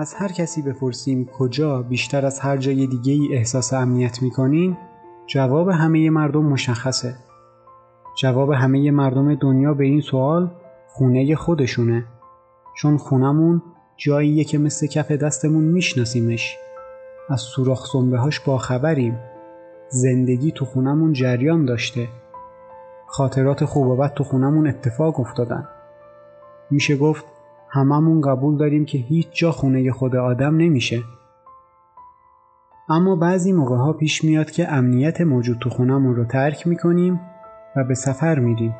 از هر کسی بپرسیم کجا بیشتر از هر جای دیگه ای احساس امنیت می‌کنین جواب همه مردم مشخصه. جواب همه مردم دنیا به این سوال خونه خودشونه. چون خونمون جاییه که مثل کف دستمون میشناسیمش. از سوراخ سنبه هاش باخبریم. زندگی تو خونمون جریان داشته. خاطرات خوب و بد تو خونمون اتفاق افتادن. میشه گفت هممون قبول داریم که هیچ جا خونه خود آدم نمیشه. اما بعضی موقع ها پیش میاد که امنیت موجود تو خونمون رو ترک می‌کنیم و به سفر میریم.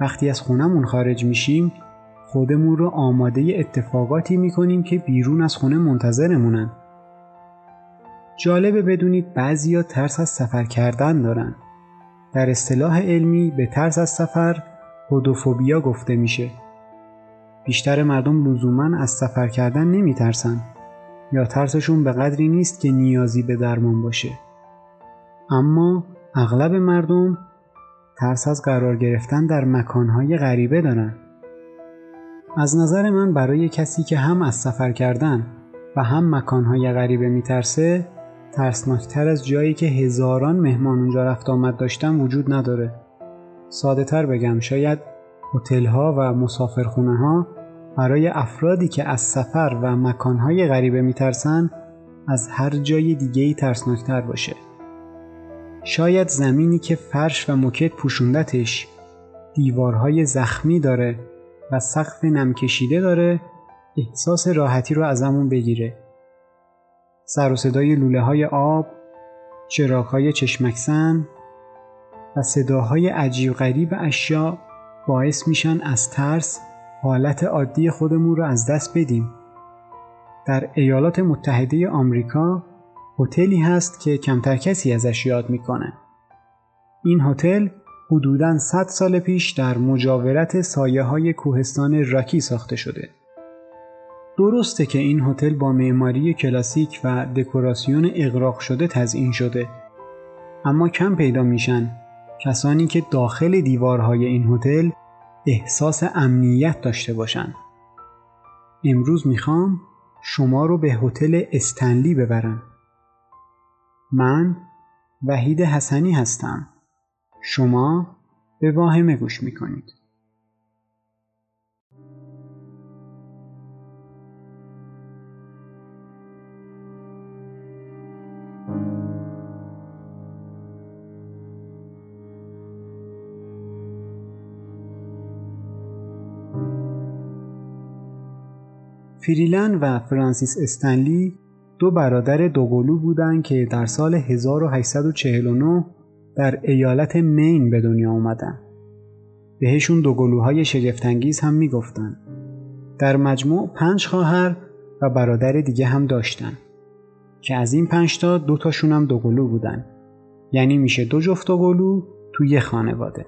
وقتی از خونمون خارج میشیم خودمون رو آماده اتفاقاتی می‌کنیم که بیرون از خونه منتظرمونن. جالبه بدونید بعضیا ترس از سفر کردن دارن. در اصطلاح علمی به ترس از سفر هودوفوبیا گفته میشه. بیشتر مردم لزوما از سفر کردن نمیترسن یا ترسشون به قدری نیست که نیازی به درمان باشه. اما اغلب مردم ترس از قرار گرفتن در مکانهای غریبه دارن. از نظر من برای کسی که هم از سفر کردن و هم مکانهای غریبه میترسه ترسناکتر از جایی که هزاران مهمان اونجا رفت آمد داشتن وجود نداره. ساده تر بگم شاید هتل ها و مسافرخونه ها برای افرادی که از سفر و مکانهای غریبه میترسن از هر جای دیگه ای ترسناکتر باشه. شاید زمینی که فرش و موکت پوشوندتش دیوارهای زخمی داره و سقف نم کشیده داره احساس راحتی رو ازمون بگیره. سر و صدای لوله های آب، چراغ های چشمکسن و صداهای عجیب غریب اشیا باعث میشن از ترس حالت عادی خودمون رو از دست بدیم. در ایالات متحده آمریکا هتلی هست که کمتر کسی ازش یاد می‌کنه. این هتل حدوداً 100 سال پیش در مجاورت سایه های کوهستان راکی ساخته شده. درسته که این هتل با معماری کلاسیک و دکوراسیون اغراق شده تزئین شده. اما کم پیدا میشن کسانی که داخل دیوارهای این هتل احساس امنیت داشته باشن. امروز می‌خوام شما رو به هتل استنلی ببرم. من وحید حسنی هستم. شما به واهمه گوش می‌کنید. فریلن و فرانسیس استنلی دو برادر دوقلو بودند که در سال 1849 در ایالت مین به دنیا آمدن. بهشون دوقلوهای شگفتانگیز هم می‌گفتن. در مجموع پنج خواهر و برادر دیگه هم داشتن که از این پنج تا دو تاشون هم دوقلو بودن. یعنی میشه دو جفت دوقلو تو یه خانواده.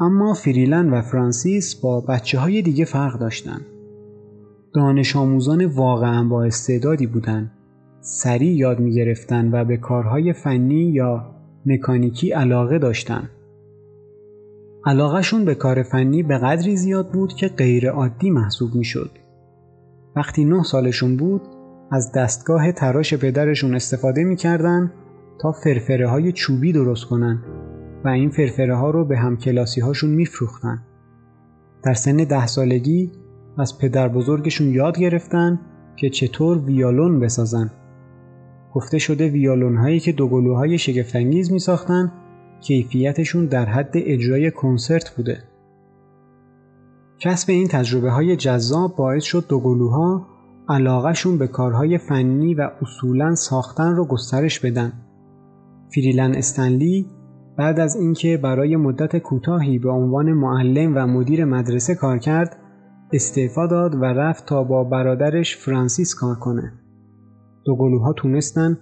اما فریلن و فرانسیس با بچه های دیگه فرق داشتن. دانش آموزان واقعا با استعدادی بودند. سریع یاد می گرفتن و به کارهای فنی یا مکانیکی علاقه داشتن. علاقهشون به کار فنی به قدری زیاد بود که غیر عادی محسوب می شد. وقتی نه سالشون بود از دستگاه تراش پدرشون استفاده می کردن تا فرفره های چوبی درست کنن و این فرفره ها رو به همکلاسی هاشون می فروختن. در سن ده سالگی از پدر بزرگشون یاد گرفتن که چطور ویالون بسازن. گفته شده ویالون هایی که دوگلوهای شگفتانگیز می ساختن کیفیتشون در حد اجرای کنسرت بوده. کسب این تجربه های جذاب باعث شد دوگلوها علاقهشون به کارهای فنی و اصولا ساختن رو گسترش بدن. فریلن استنلی بعد از اینکه برای مدت کوتاهی به عنوان معلم و مدیر مدرسه کار کرد استعفا داد و رفت تا با برادرش فرانسیس کار کنه. دو گلوها تونستن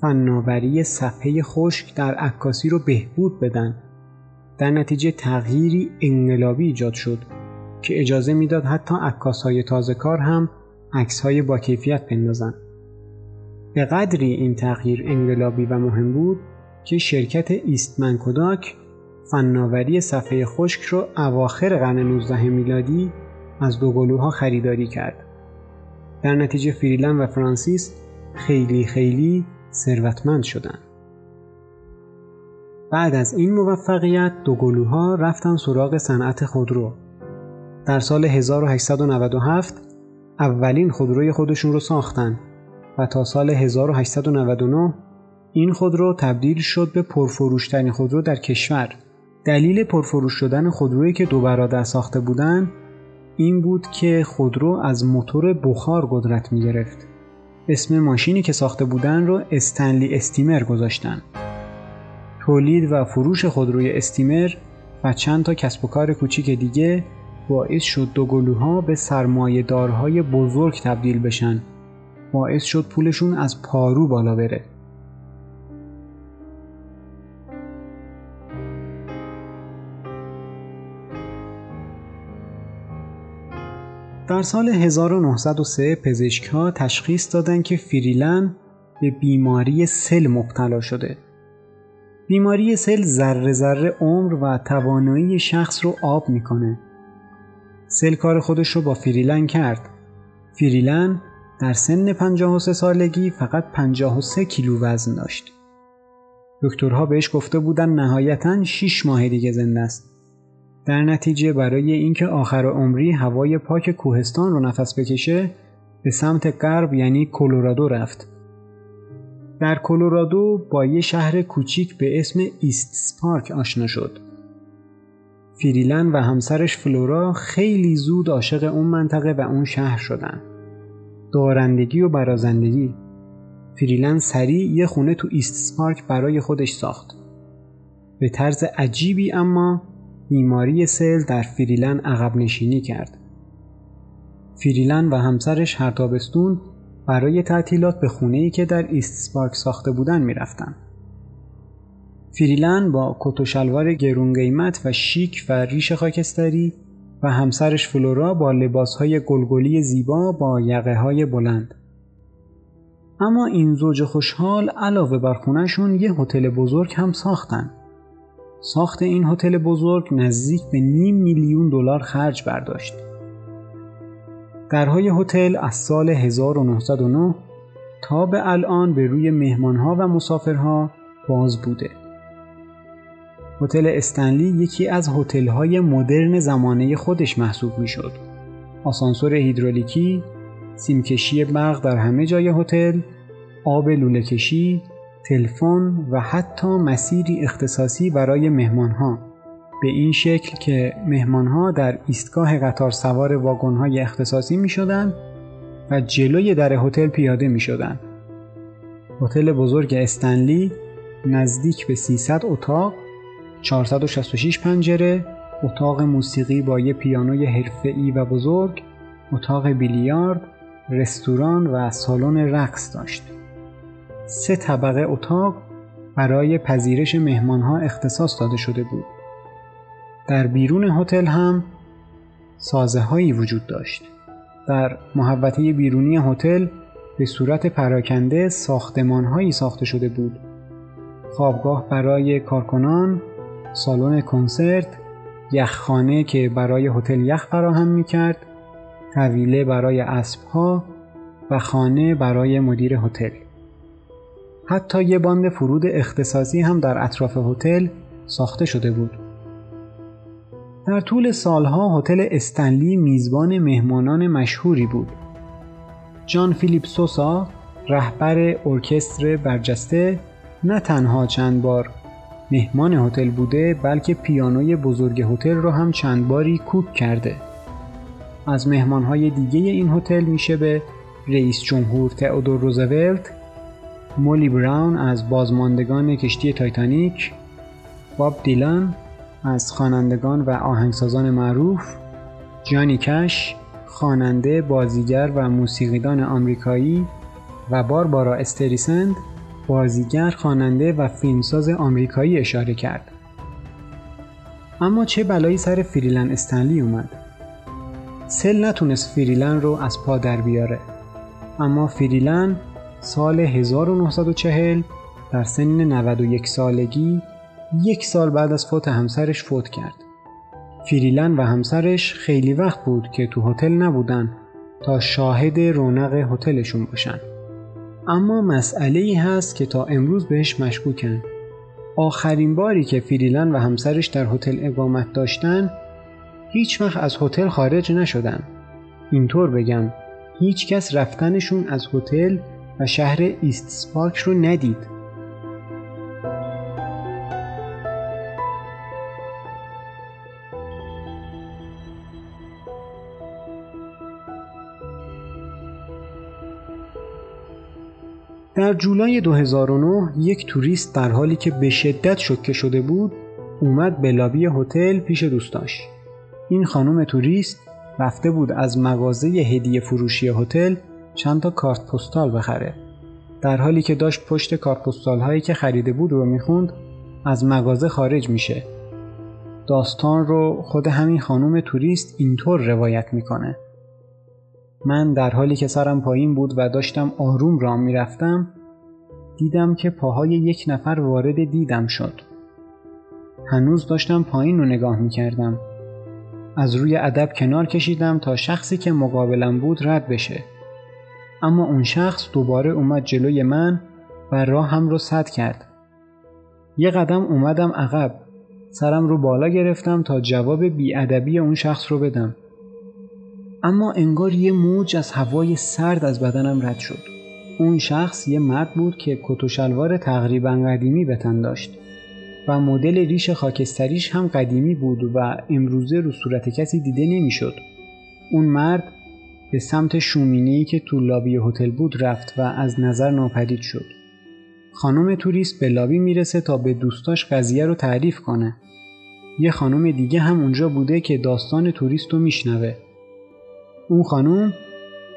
فناوری صفحه خشک در عکاسی رو بهبود بدن. در نتیجه تغییری انقلابی ایجاد شد که اجازه می‌داد حتی عکاس های تازه کار هم عکس های با کیفیت بندازن. به قدری این تغییر انقلابی و مهم بود که شرکت ایستمن کوداک فناوری صفحه خشک رو اواخر قرن 19 میلادی از دوقلوها خریداری کرد. در نتیجه فریلن و فرانسیس خیلی خیلی ثروتمند شدند. بعد از این موفقیت دو گلوها رفتن سراغ صنعت خودرو. در سال 1897 اولین خودروی خودشون رو ساختن و تا سال 1899 این خودرو تبدیل شد به پرفروشترین خودرو در کشور. دلیل پرفروش شدن خودرویی که دو برادر ساخته بودن این بود که خودرو از موتور بخار قدرت می گرفت. اسم ماشینی که ساخته بودن رو استنلی استیمر گذاشتن. تولید و فروش خودروی استیمر و چند تا کسب و کار کوچیک دیگه باعث شد دو گلوها به سرمایه دارهای بزرگ تبدیل بشن. باعث شد پولشون از پارو بالا بره. در سال 1903 پزشک ها تشخیص دادند که فریلن به بیماری سل مبتلا شده. بیماری سل ذره ذره عمر و توانایی شخص رو آب می‌کنه. سل کار خودش رو با فریلن کرد. فریلن در سن 53 سالگی فقط 53 کیلو وزن داشت. دکترها بهش گفته بودن نهایتا 6 ماه دیگه زنده است. در نتیجه برای اینکه آخر عمری هوای پاک کوهستان رو نفس بکشه به سمت غرب یعنی کلرادو رفت. در کلرادو با یه شهر کوچیک به اسم استس پارک آشنا شد. فریلن و همسرش فلورا خیلی زود عاشق اون منطقه و اون شهر شدن. دارندگی و برازندگی فریلن سریع یه خونه تو استس پارک برای خودش ساخت. به طرز عجیبی اما بیماری سل در فریلن عقب نشینی کرد. فریلن و همسرش هر تابستون برای تعطیلات به خونه ای که در استس پارک ساخته بودن می‌رفتن. فریلن با کت و شلوار گرون قیمت و شیک و ریش خاکستری و همسرش فلورا با لباسهای گلگلی زیبا با یقه های بلند. اما این زوج خوشحال علاوه بر خونهشون یه هتل بزرگ هم ساختن. ساخت این هتل بزرگ نزدیک به نیم میلیون دلار خرج برداشت. درهای هتل از سال 1909 تا به الان به روی مهمانها و مسافرها باز بوده. هتل استنلی یکی از هتل‌های مدرن زمانه خودش محسوب می‌شد. آسانسور هیدرولیکی، سیمکشی برق در همه جای هتل، آب لوله کشی، تلفن و حتی مسیری اختصاصی برای مهمانها به این شکل که مهمانها در ایستگاه قطار سوار واگن‌های اختصاصی می شدن و جلوی در هتل پیاده می شدن. هتل بزرگ استنلی نزدیک به 300 اتاق 466 پنجره، اتاق موسیقی با یه پیانوی حرفه‌ای و بزرگ، اتاق بیلیارد، رستوران و سالن رقص داشت. سه طبقه اتاق برای پذیرش مهمانها اختصاص داده شده بود. در بیرون هتل هم سازه هایی وجود داشت. در محوطه بیرونی هتل به صورت پراکنده ساختمان هایی ساخته شده بود. خوابگاه برای کارکنان، سالن کنسرت، یخخانه که برای هتل یخ فراهم می کرد، طویله برای اسبها و خانه برای مدیر هتل. حتی یه باند فرود اختصاصی هم در اطراف هتل ساخته شده بود. در طول سالها هتل استنلی میزبان مهمانان مشهوری بود. جان فیلیپ سوسا رهبر ارکستر برجسته نه تنها چند بار مهمان هتل بوده بلکه پیانوی بزرگ هتل را هم چند باری کوک کرده. از مهمانهای دیگه این هتل میشه به رئیس جمهور تئودور روزولت، مولی براون از بازماندگان کشتی تایتانیک، باب دیلان از خوانندگان و آهنگسازان معروف، جانی کش خواننده، بازیگر و موسیقیدان آمریکایی و باربارا استریسند بازیگر، خواننده و فیلمساز آمریکایی اشاره کرد. اما چه بلایی سر فریلن استنلی اومد؟ سل نتونست فریلن رو از پا در بیاره. اما فریلن سال 1940 در سن 91 سالگی یک سال بعد از فوت همسرش فوت کرد. فریلن و همسرش خیلی وقت بود که تو هتل نبودن تا شاهد رونق هتلشون باشن. اما مسئله ای هست که تا امروز بهش مشکوکن. آخرین باری که فریلن و همسرش در هتل اقامت داشتن هیچ وقت از هتل خارج نشدن. اینطور بگم هیچ کس رفتنشون از هتل و شهر استس پارک رو ندید در جولای 2009 یک توریست در حالی که به شدت شوکه شده بود اومد به لابی هتل پیش دوستاش. این خانم توریست رفته بود از مغازه هدیه فروشی هتل چند تا کارت پستال بخره. در حالی که داشت پشت کارت پستال هایی که خریده بود رو می‌خوند از مغازه خارج میشه. داستان رو خود همین خانم توریست اینطور روایت می‌کنه. من در حالی که سرم پایین بود و داشتم آروم راه می‌رفتم دیدم که پاهای یک نفر وارد دیدم شد. هنوز داشتم پایین رو نگاه می کردم. از روی ادب کنار کشیدم تا شخصی که مقابلم بود رد بشه. اما اون شخص دوباره اومد جلوی من و راه هم رو سد کرد. یه قدم اومدم عقب. سرم رو بالا گرفتم تا جواب بیادبی اون شخص رو بدم. اما انگار یه موج از هوای سرد از بدنم رد شد. اون شخص یه مرد بود که کت و شلوار تقریبا قدیمی به تن داشت و مدل ریش خاکستریش هم قدیمی بود و امروزه رو صورت کسی دیده نمی‌شد. اون مرد به سمت شومینه‌ای که تو لابی هتل بود رفت و از نظر ناپدید شد. خانم توریست به لابی می‌رسه تا به دوستاش قضیه رو تعریف کنه. یه خانم دیگه هم اونجا بوده که داستان توریست رو میشنوه. اون خانم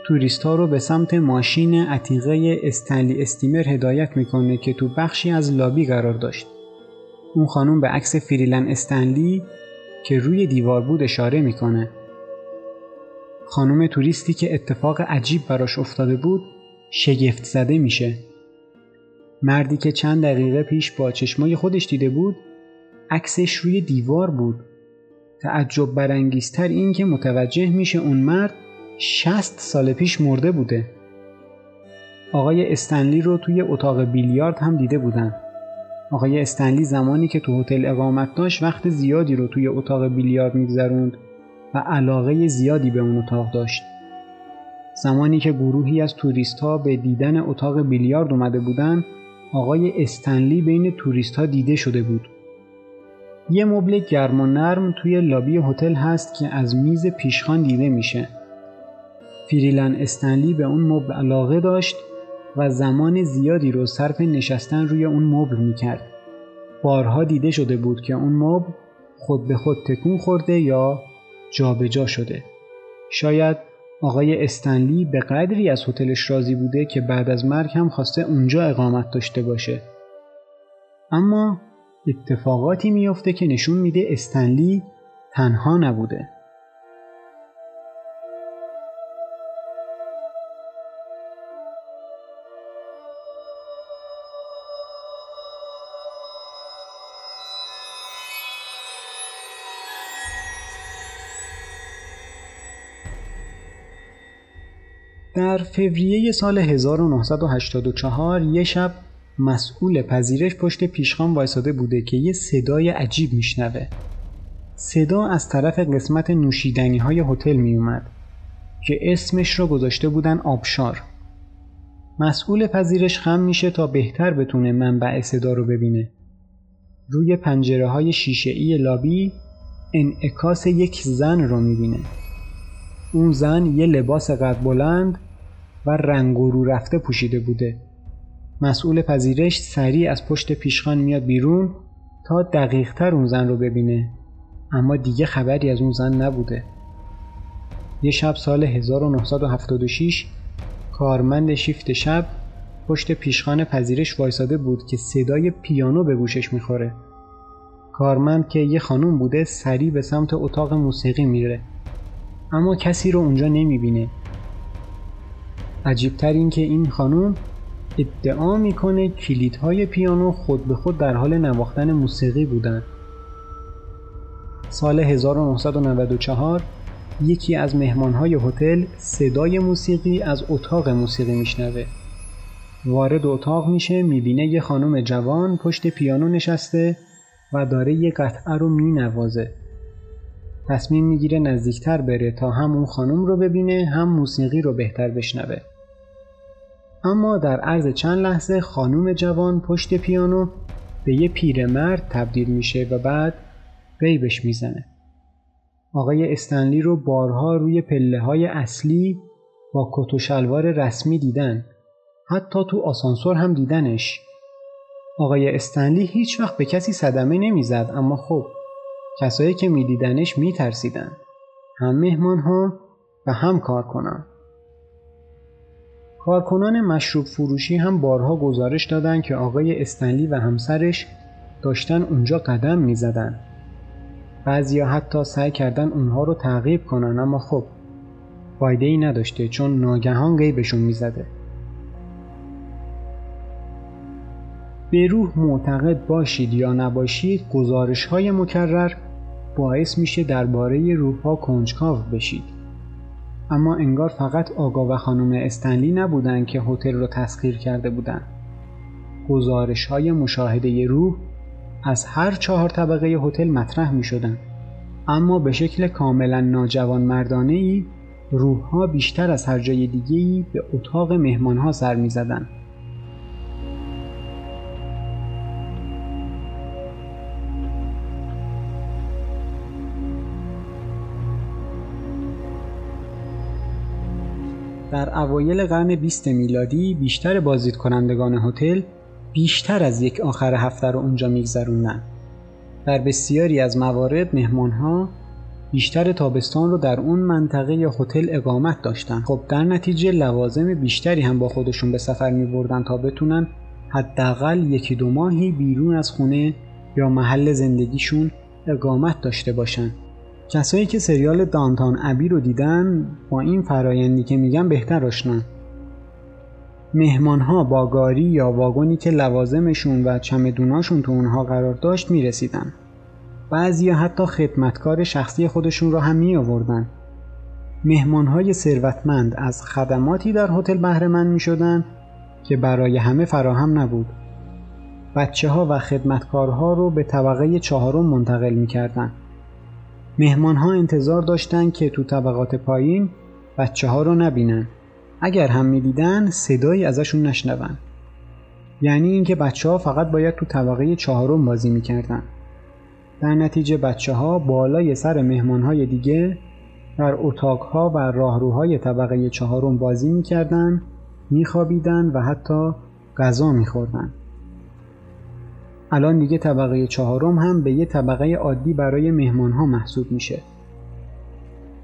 توریست ها رو به سمت ماشین عتیقه استنلی استیمر هدایت می‌کنه که تو بخشی از لابی قرار داشت. اون خانم به عکس فریلن استنلی که روی دیوار بود اشاره می‌کنه. خانم توریستی که اتفاق عجیب براش افتاده بود شگفت زده میشه. مردی که چند دقیقه پیش با چشمای خودش دیده بود عکسش روی دیوار بود. تعجب برانگیزتر این که متوجه میشه اون مرد 60 سال پیش مرده بوده. آقای استنلی رو توی اتاق بیلیارد هم دیده بودن. آقای استنلی زمانی که تو هتل اقامت داشت وقت زیادی رو توی اتاق بیلیارد میگذروند و علاقه زیادی به اون اتاق داشت. زمانی که گروهی از توریست ها به دیدن اتاق بیلیارد اومده بودن آقای استنلی بین توریست ها دیده شده بود. یه مبل گرم و نرم توی لابی هتل هست که از میز پیشخان دیده میشه. فریلن استنلی به اون مبل علاقه داشت و زمان زیادی رو صرف نشستن روی اون مبل می‌کرد. بارها دیده شده بود که اون مبل خود به خود تکون خورده یا جابجا جا شده. شاید آقای استنلی به قدری از هتلش راضی بوده که بعد از مرگ هم خواسته اونجا اقامت داشته باشه. اما اتفاقاتی میافته که نشون میده استنلی تنها نبوده. در فوریه سال 1984 یه شب مسئول پذیرش پشت پیشخان وایساده بوده که یه صدای عجیب میشنوه. صدا از طرف قسمت نوشیدنی های هتل می اومد که اسمش رو گذاشته بودن آبشار. مسئول پذیرش خم میشه تا بهتر بتونه منبع صدا رو ببینه. روی پنجره های شیشه ای لابی انعکاس یک زن رو می‌بینه. اون زن یه لباس قد بلند و رنگ و رو رفته پوشیده بوده. مسئول پذیرش سریع از پشت پیشخان میاد بیرون تا دقیق تر اون زن رو ببینه اما دیگه خبری از اون زن نبوده. یه شب سال 1976 کارمند شیفت شب پشت پیشخان پذیرش وایساده بود که صدای پیانو به گوشش می‌خوره. کارمند که یه خانوم بوده سریع به سمت اتاق موسیقی میره اما کسی رو اونجا نمی‌بینه عجیبتر این که این خانوم ادعا می‌کنه کلیدهای پیانو خود به خود در حال نواختن موسیقی بودند. سال 1994 یکی از مهمانهای هتل صدای موسیقی از اتاق موسیقی میشنوه. وارد اتاق میشه می‌بینه یه خانم جوان پشت پیانو نشسته و داره یه قطعه رو مینوازه. تصمیم می‌گیره نزدیکتر بره تا هم اون خانم رو ببینه هم موسیقی رو بهتر بشنوه. اما در عرض چند لحظه خانم جوان پشت پیانو به یه پیرمرد تبدیل میشه و بعد غیبش می‌زنه. آقای استنلی رو بارها روی پله های اصلی با کت و شلوار رسمی دیدن. حتی تو آسانسور هم دیدنش. آقای استنلی هیچ وقت به کسی صدمه نمی‌زد اما خب کسایی که میدیدنش میترسیدن. هم مهمان ها و هم کارکنان. کارکنان مشروب فروشی هم بارها گزارش دادن که آقای استنلی و همسرش داشتن اونجا قدم می‌زدن. بعضیا حتی سعی کردن اونها رو تعقیب کنن اما خب فایده ای نداشته چون ناگهان غیبشون می‌زده. به روح معتقد باشید یا نباشید گزارش های مکرر باعث میشه درباره روح ها کنجکاو بشید. اما انگار فقط آقا و خانم استنلی نبودن که هتل رو تسخیر کرده بودن گزارش های مشاهده روح از هر چهار طبقه هتل مطرح می شدن. اما به شکل کاملا ناجوان مردانه ای روح ها بیشتر از هر جای دیگه ای به اتاق مهمان ها سر می زدن. در اوایل قرن 20 میلادی بیشتر بازدید کنندگان هتل بیشتر از یک آخر هفته رو اونجا میگذروندن. در بسیاری از موارد مهمانها بیشتر تابستان رو در اون منطقه یا هتل اقامت داشتن. خب در نتیجه لوازم بیشتری هم با خودشون به سفر می بردن تا بتونن حداقل یکی دو ماهی بیرون از خونه یا محل زندگیشون اقامت داشته باشن. کسایی که سریال دانتان ابی رو دیدن با این فرایندی که میگم بهتر آشنان. مهمانها با گاری یا واگنی که لوازمشون و چمدوناشون تو اونها قرار داشت می‌رسیدن. بعضی حتی خدمتکار شخصی خودشون را هم می آوردن. مهمانهای ثروتمند از خدماتی در هتل بهرهمند می شدن که برای همه فراهم نبود. بچه ها و خدمتکارها رو به طبقه چهارم منتقل می کردن. مهمان ها انتظار داشتن که تو طبقات پایین بچه ها رو نبینن. اگر هم می‌دیدن صدایی ازشون نشنون. یعنی اینکه بچه ها فقط باید تو طبقه چهارم بازی می‌کردن. در نتیجه بچه ها بالای سر مهمان های دیگه در اتاق ها و راهروهای طبقه چهارم بازی می‌کردن، میخوابیدن و حتی غذا میخوردن. الان دیگه طبقه چهارم هم به یه طبقه عادی برای مهمان ها محسوب میشه.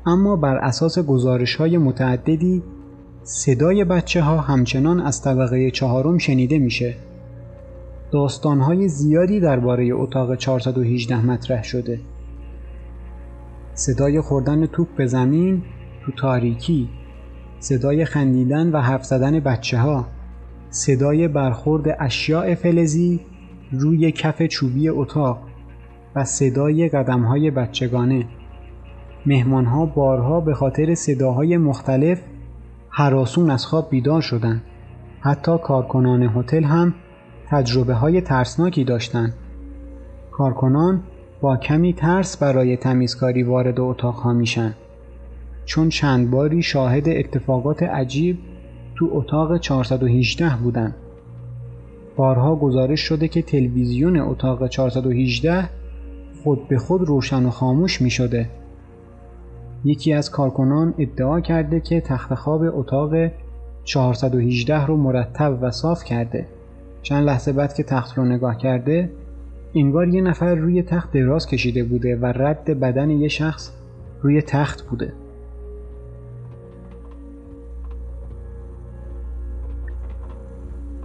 اما بر اساس گزارش های متعددی صدای بچه ها همچنان از طبقه چهارم شنیده میشه. داستان های زیادی درباره اتاق 418 مطرح شده. صدای خوردن توپ به زمین تو تاریکی، صدای خندیدن و حرف زدن بچه ها، صدای برخورد اشیاء فلزی روی کف چوبی اتاق و صدای قدم های بچگانه. مهمان ها بارها به خاطر صداهای مختلف حراسون از خواب بیدار شدند. حتی کارکنان هتل هم تجربه های ترسناکی داشتند. کارکنان با کمی ترس برای تمیزکاری وارد اتاق ها میشن. چون چند باری شاهد اتفاقات عجیب تو اتاق 418 بودن. بارها گزارش شده که تلویزیون اتاق 418 خود به خود روشن و خاموش می شده. یکی از کارکنان ادعا کرده که تخت خواب اتاق 418 رو مرتب و صاف کرده. چند لحظه بعد که تخت رو نگاه کرده انگار یه نفر روی تخت دراز کشیده بوده و رد بدن یه شخص روی تخت بوده.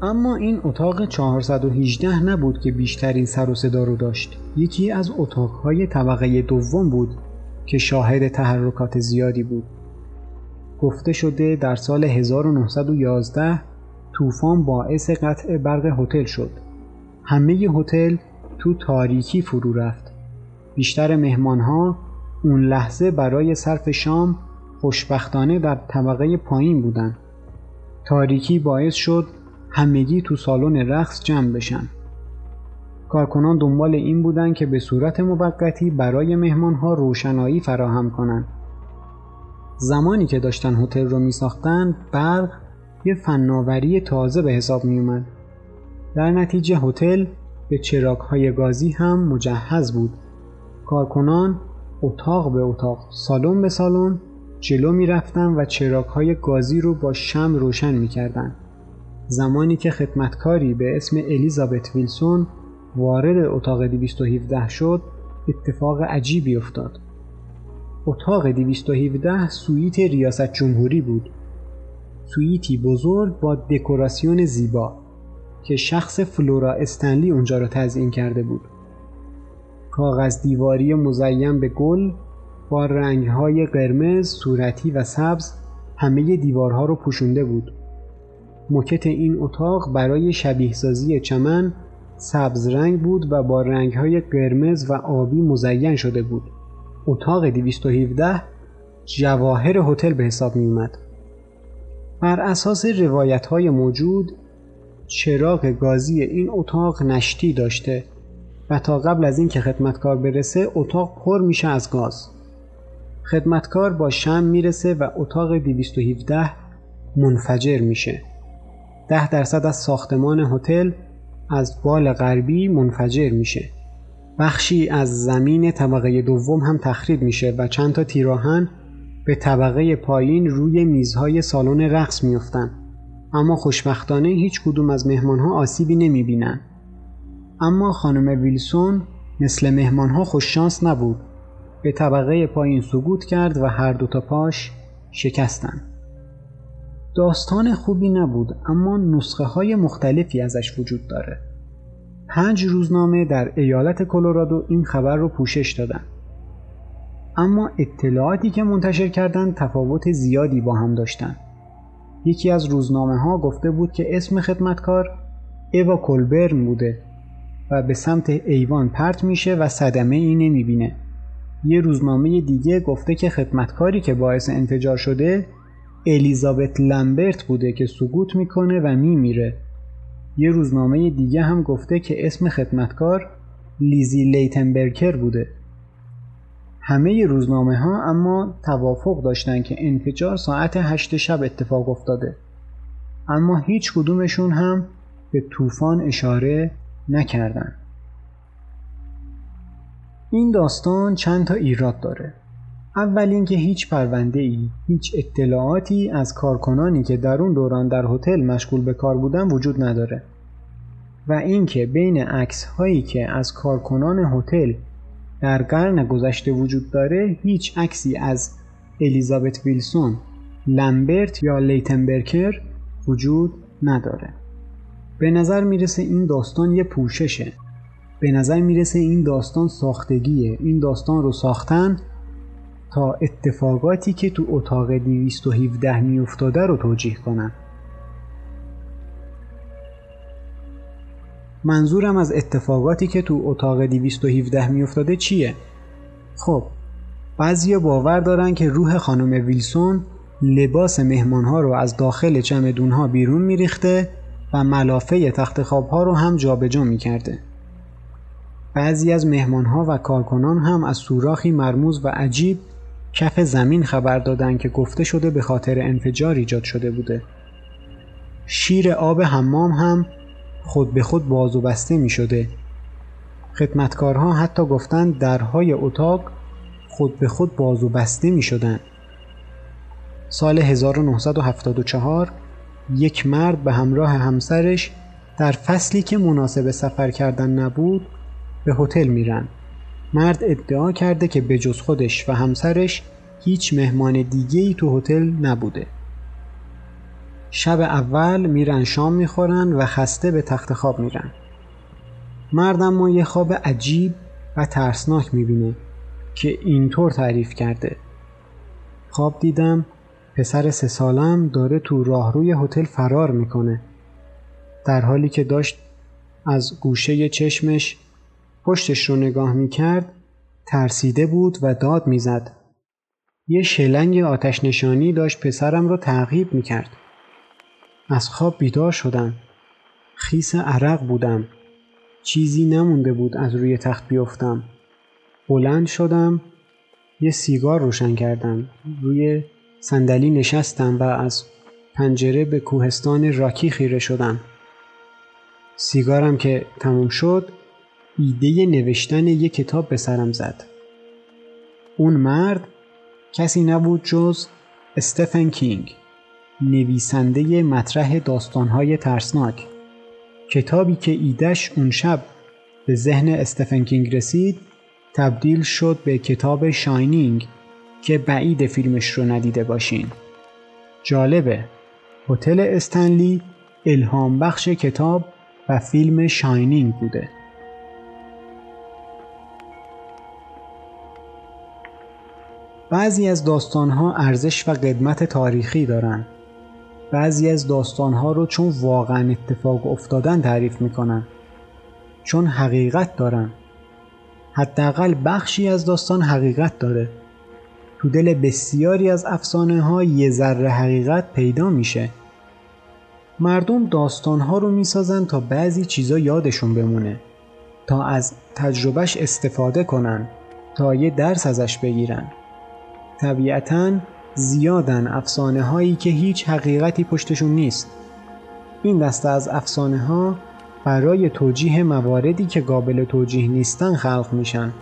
اما این اتاق 418 نبود که بیشترین سر و صدا رو داشت. یکی از اتاقهای طبقه دوم بود که شاهد تحرکات زیادی بود. گفته شده در سال 1911 طوفان باعث قطع برق هتل شد. همه هتل تو تاریکی فرو رفت. بیشتر مهمانها اون لحظه برای صرف شام خوشبختانه در طبقه پایین بودن. تاریکی باعث شد همگی تو سالن رقص جمع بشن. کارکنان دنبال این بودن که به صورت موقتی برای مهمانها روشنایی فراهم کنند. زمانی که داشتن هتل رو می ساختن برق یه فناوری تازه به حساب می اومد. در نتیجه هتل به چراغ‌های گازی هم مجهز بود. کارکنان اتاق به اتاق، سالن به سالن جلو می رفتن و چراغ‌های گازی رو با شم روشن می کردن. زمانی که خدمتکاری به اسم الیزابت ویلسون وارد اتاق 217 شد اتفاق عجیبی افتاد. اتاق 217 سویت ریاست جمهوری بود. سویتی بزرگ با دکوراسیون زیبا که شخص فلورا استنلی اونجا را تزیین کرده بود. کاغذ دیواری مزین به گل با رنگهای قرمز، صورتی و سبز همه دیوارها رو پوشونده بود. مکت این اتاق برای شبیه سازی چمن سبز رنگ بود و با رنگهای قرمز و آبی مزین شده بود. اتاق 217 جواهر هتل به حساب می اومد. بر اساس روایت های موجود چراغ گازی این اتاق نشتی داشته و تا قبل از اینکه خدمتکار برسه اتاق پر میشه از گاز. خدمتکار با شم می‌رسه و اتاق 217 منفجر میشه. ده درصد از ساختمان هتل از بال غربی منفجر میشه. بخشی از زمین طبقه دوم هم تخریب میشه و چند تا تیراهن به طبقه پایین روی میزهای سالن رقص میفتن. اما خوشبختانه هیچ کدوم از مهمانها آسیبی نمی‌بینن. اما خانم ویلسون مثل مهمانها خوششانس نبود. به طبقه پایین سقوط کرد و هر دوتا پاش شکستن. داستان خوبی نبود اما نسخه های مختلفی ازش وجود داره. پنج روزنامه در ایالت کلرادو این خبر رو پوشش دادن. اما اطلاعاتی که منتشر کردن تفاوت زیادی با هم داشتن. یکی از روزنامه ها گفته بود که اسم خدمتکار ایوا کلبرن بوده و به سمت ایوان پرت میشه و صدمه ای نمی‌بینه. یه روزنامه دیگه گفته که خدمتکاری که باعث انفجار شده الیزابت لمبرت بوده که سقوط می‌کنه و میمیره. یه روزنامه دیگه هم گفته که اسم خدمتکار لیزی لیتنبرکر بوده. همه روزنامه ها اما توافق داشتن که انفجار ساعت هشت شب اتفاق افتاده. اما هیچ کدومشون هم به طوفان اشاره نکردن. این داستان چند تا ایراد داره. اول اینکه هیچ پرونده ای، هیچ اطلاعاتی از کارکنانی که در اون دوران در هتل مشغول به کار بودن وجود نداره. و اینکه بین عکس هایی که از کارکنان هتل در قرن گذشته وجود داره هیچ عکسی از الیزابت ویلسون، لمبرت یا لیتنبرکر وجود نداره. به نظر می‌رسه این داستان یه پوششه. به نظر می‌رسه این داستان ساختگیه. این داستان رو ساختن تا اتفاقاتی که تو اتاق 217 میافتاده رو توجیه کنن. منظورم از اتفاقاتی که تو اتاق 217 میافتاده چیه؟ خب بعضیا باور دارن که روح خانم ویلسون لباس مهمانها رو از داخل چمدونها بیرون میریخته و ملافه تخت خوابها رو هم جابجا می‌کرده. بعضی از مهمانها و کارکنان هم از سوراخی مرموز و عجیب کف زمین خبر دادن که گفته شده به خاطر انفجار ایجاد شده بوده. شیر آب حمام هم خود به خود باز و بسته می شده. خدمتکارها حتی گفتند درهای اتاق خود به خود باز و بسته می شدن. سال 1974 یک مرد به همراه همسرش در فصلی که مناسب سفر کردن نبود به هتل میرن. مرد ادعا کرده که به جز خودش و همسرش هیچ مهمان دیگه ای تو هتل نبوده. شب اول میرن شام می‌خورن و خسته به تخت خواب میرن. مرد اما یه خواب عجیب و ترسناک می‌بینه که اینطور تعریف کرده. خواب دیدم پسر سه سالم داره تو راهروی هتل فرار می‌کنه. در حالی که داشت از گوشه چشمش پشتش رو نگاه می‌کرد ترسیده بود و داد می‌زد. یه شلنگ آتش نشانی داشت پسرم را تعقیب می‌کرد. از خواب بیدار شدم. خیس عرق بودم. چیزی نمونده بود از روی تخت بیفتم. بلند شدم. یه سیگار روشن کردم. روی صندلی نشستم و از پنجره به کوهستان راکی خیره شدم. سیگارم که تموم شد ایده نوشتن یک کتاب به سرم زد. اون مرد کسی نبود جز استفن کینگ نویسنده مطرح داستانهای ترسناک. کتابی که ایدش اون شب به ذهن استفن کینگ رسید تبدیل شد به کتاب Shining که بعیده فیلمش رو ندیده باشین. جالبه هتل استنلی الهام بخش کتاب و فیلم Shining بوده. بعضی از داستانها ارزش و قدمت تاریخی دارن. بعضی از داستانها رو چون واقعا اتفاق افتادن تعریف می‌کنن. چون حقیقت دارن. حداقل بخشی از داستان حقیقت داره. تو دل بسیاری از افسانه ها یه ذره حقیقت پیدا میشه. مردم داستان ها رو می‌سازن تا بعضی چیزا یادشون بمونه. تا از تجربهش استفاده کنن. تا یه درس ازش بگیرن. طبیعتا زیادن افسانه هایی که هیچ حقیقتی پشتشون نیست. این دسته از افسانه ها برای توجیه مواردی که قابل توجیه نیستن خلق میشن.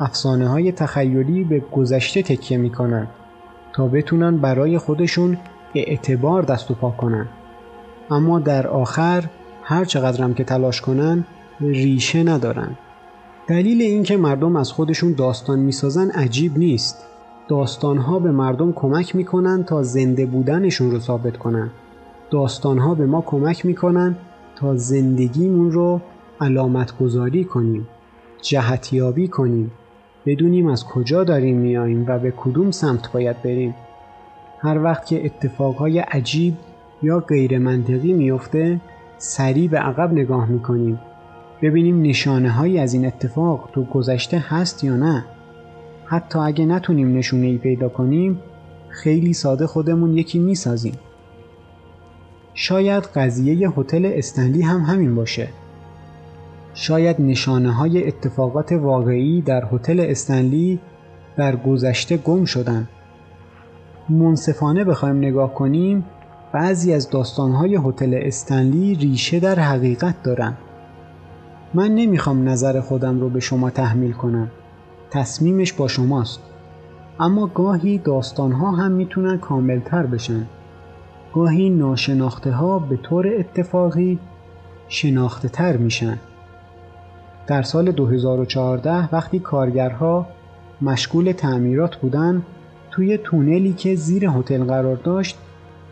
افسانه های تخیلی به گذشته تکیه می‌کنن تا بتونن برای خودشون اعتبار دست و پا کنن. اما در آخر هر چقدرم که تلاش کنن ریشه ندارن. دلیل اینکه مردم از خودشون داستان می‌سازن عجیب نیست. داستانها به مردم کمک می‌کنن تا زنده بودنشون رو ثابت کنن. داستانها به ما کمک می‌کنن تا زندگیمون رو علامت گذاری کنیم جهتیابی کنیم. بدونیم از کجا داریم میاییم و به کدوم سمت باید بریم. هر وقت که اتفاقهای عجیب یا غیر منطقی میفته سریع به عقب نگاه می‌کنیم. ببینیم نشانه هایی از این اتفاق تو گذشته هست یا نه. حتی اگه نتونیم نشونه ای پیدا کنیم خیلی ساده خودمون یکی می‌سازیم. شاید قضیه هتل استنلی هم همین باشه. شاید نشانه های اتفاقات واقعی در هتل استنلی در گذشته گم شدن. منصفانه بخوایم نگاه کنیم بعضی از داستانهای هتل استنلی ریشه در حقیقت دارن. من نمی‌خوام نظر خودم رو به شما تحمیل کنم. تصمیمش با شماست. اما گاهی داستانها هم می‌تونن کاملتر بشن. گاهی ناشناخته ها به طور اتفاقی شناخته تر میشن. در سال 2014 وقتی کارگرها مشغول تعمیرات بودن توی تونلی که زیر هتل قرار داشت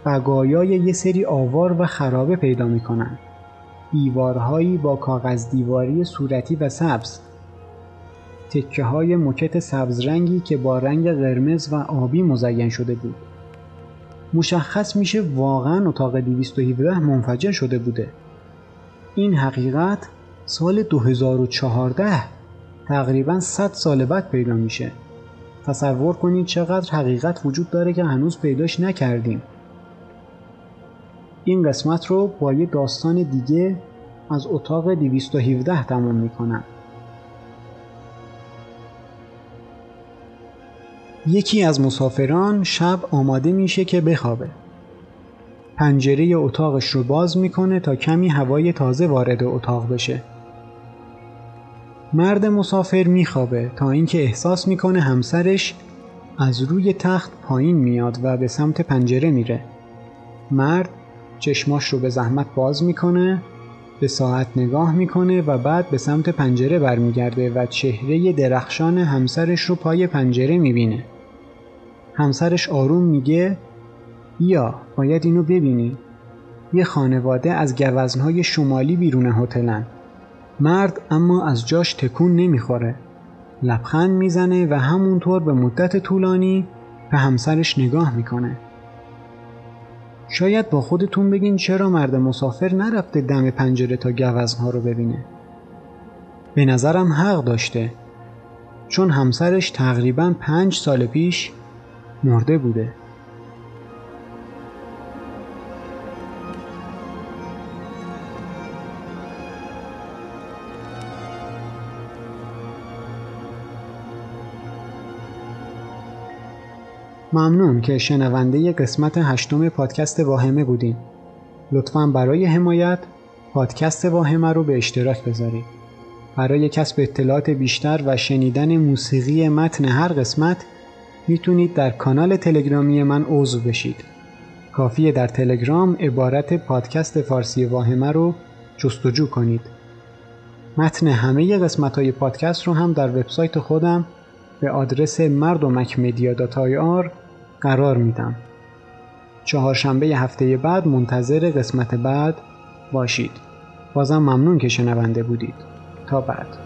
بقایای یه سری آوار و خرابه پیدا می‌کنن. دیوارهایی با کاغذ دیواری صورتی و سبز. تکه های مکت سبز رنگی که با رنگ قرمز و آبی مزین شده بود. مشخص میشه واقعا اتاق 217 منفجر شده بوده. این حقیقت سال 2014 تقریبا 100 سال بعد پیدا میشه. تصور کنید چقدر حقیقت وجود داره که هنوز پیداش نکردیم. این قسمت رو با یه داستان دیگه از اتاق 217 تمام می‌کنم. یکی از مسافران شب آماده میشه که بخوابه. پنجره اتاقش رو باز می‌کنه تا کمی هوای تازه وارد اتاق بشه. مرد مسافر میخوابه تا اینکه احساس می‌کنه همسرش از روی تخت پایین میاد و به سمت پنجره میره. مرد چشماش رو به زحمت باز می‌کنه به ساعت نگاه می‌کنه و بعد به سمت پنجره برمیگرده و چهره درخشان همسرش رو پای پنجره می‌بینه. همسرش آروم میگه بیا باید اینو ببینی. یه خانواده از گوزنهای شمالی بیرون هتلن. مرد اما از جاش تکون نمی‌خوره. لبخند می‌زنه و همونطور به مدت طولانی به همسرش نگاه می‌کنه. شاید با خودتون بگین چرا مرد مسافر نرفته دم پنجره تا گوزنها رو ببینه. به نظرم حق داشته. چون همسرش تقریبا پنج سال پیش مرده بوده. ممنون که شنونده قسمت هشتم پادکست واهمه بودین. لطفا برای حمایت پادکست واهمه رو به اشتراک بذارید. برای کسب اطلاعات بیشتر و شنیدن موسیقی متن هر قسمت می‌تونید در کانال تلگرامی من عضو بشید. کافیه در تلگرام عبارت پادکست فارسی واهمه رو جستجو کنید. متن همه قسمت های پادکست رو هم در وبسایت خودم به آدرس مردمکمدیا قرار میدم. چهارشنبه هفته بعد منتظر قسمت بعد باشید. بازم ممنون که شنونده بودید. تا بعد.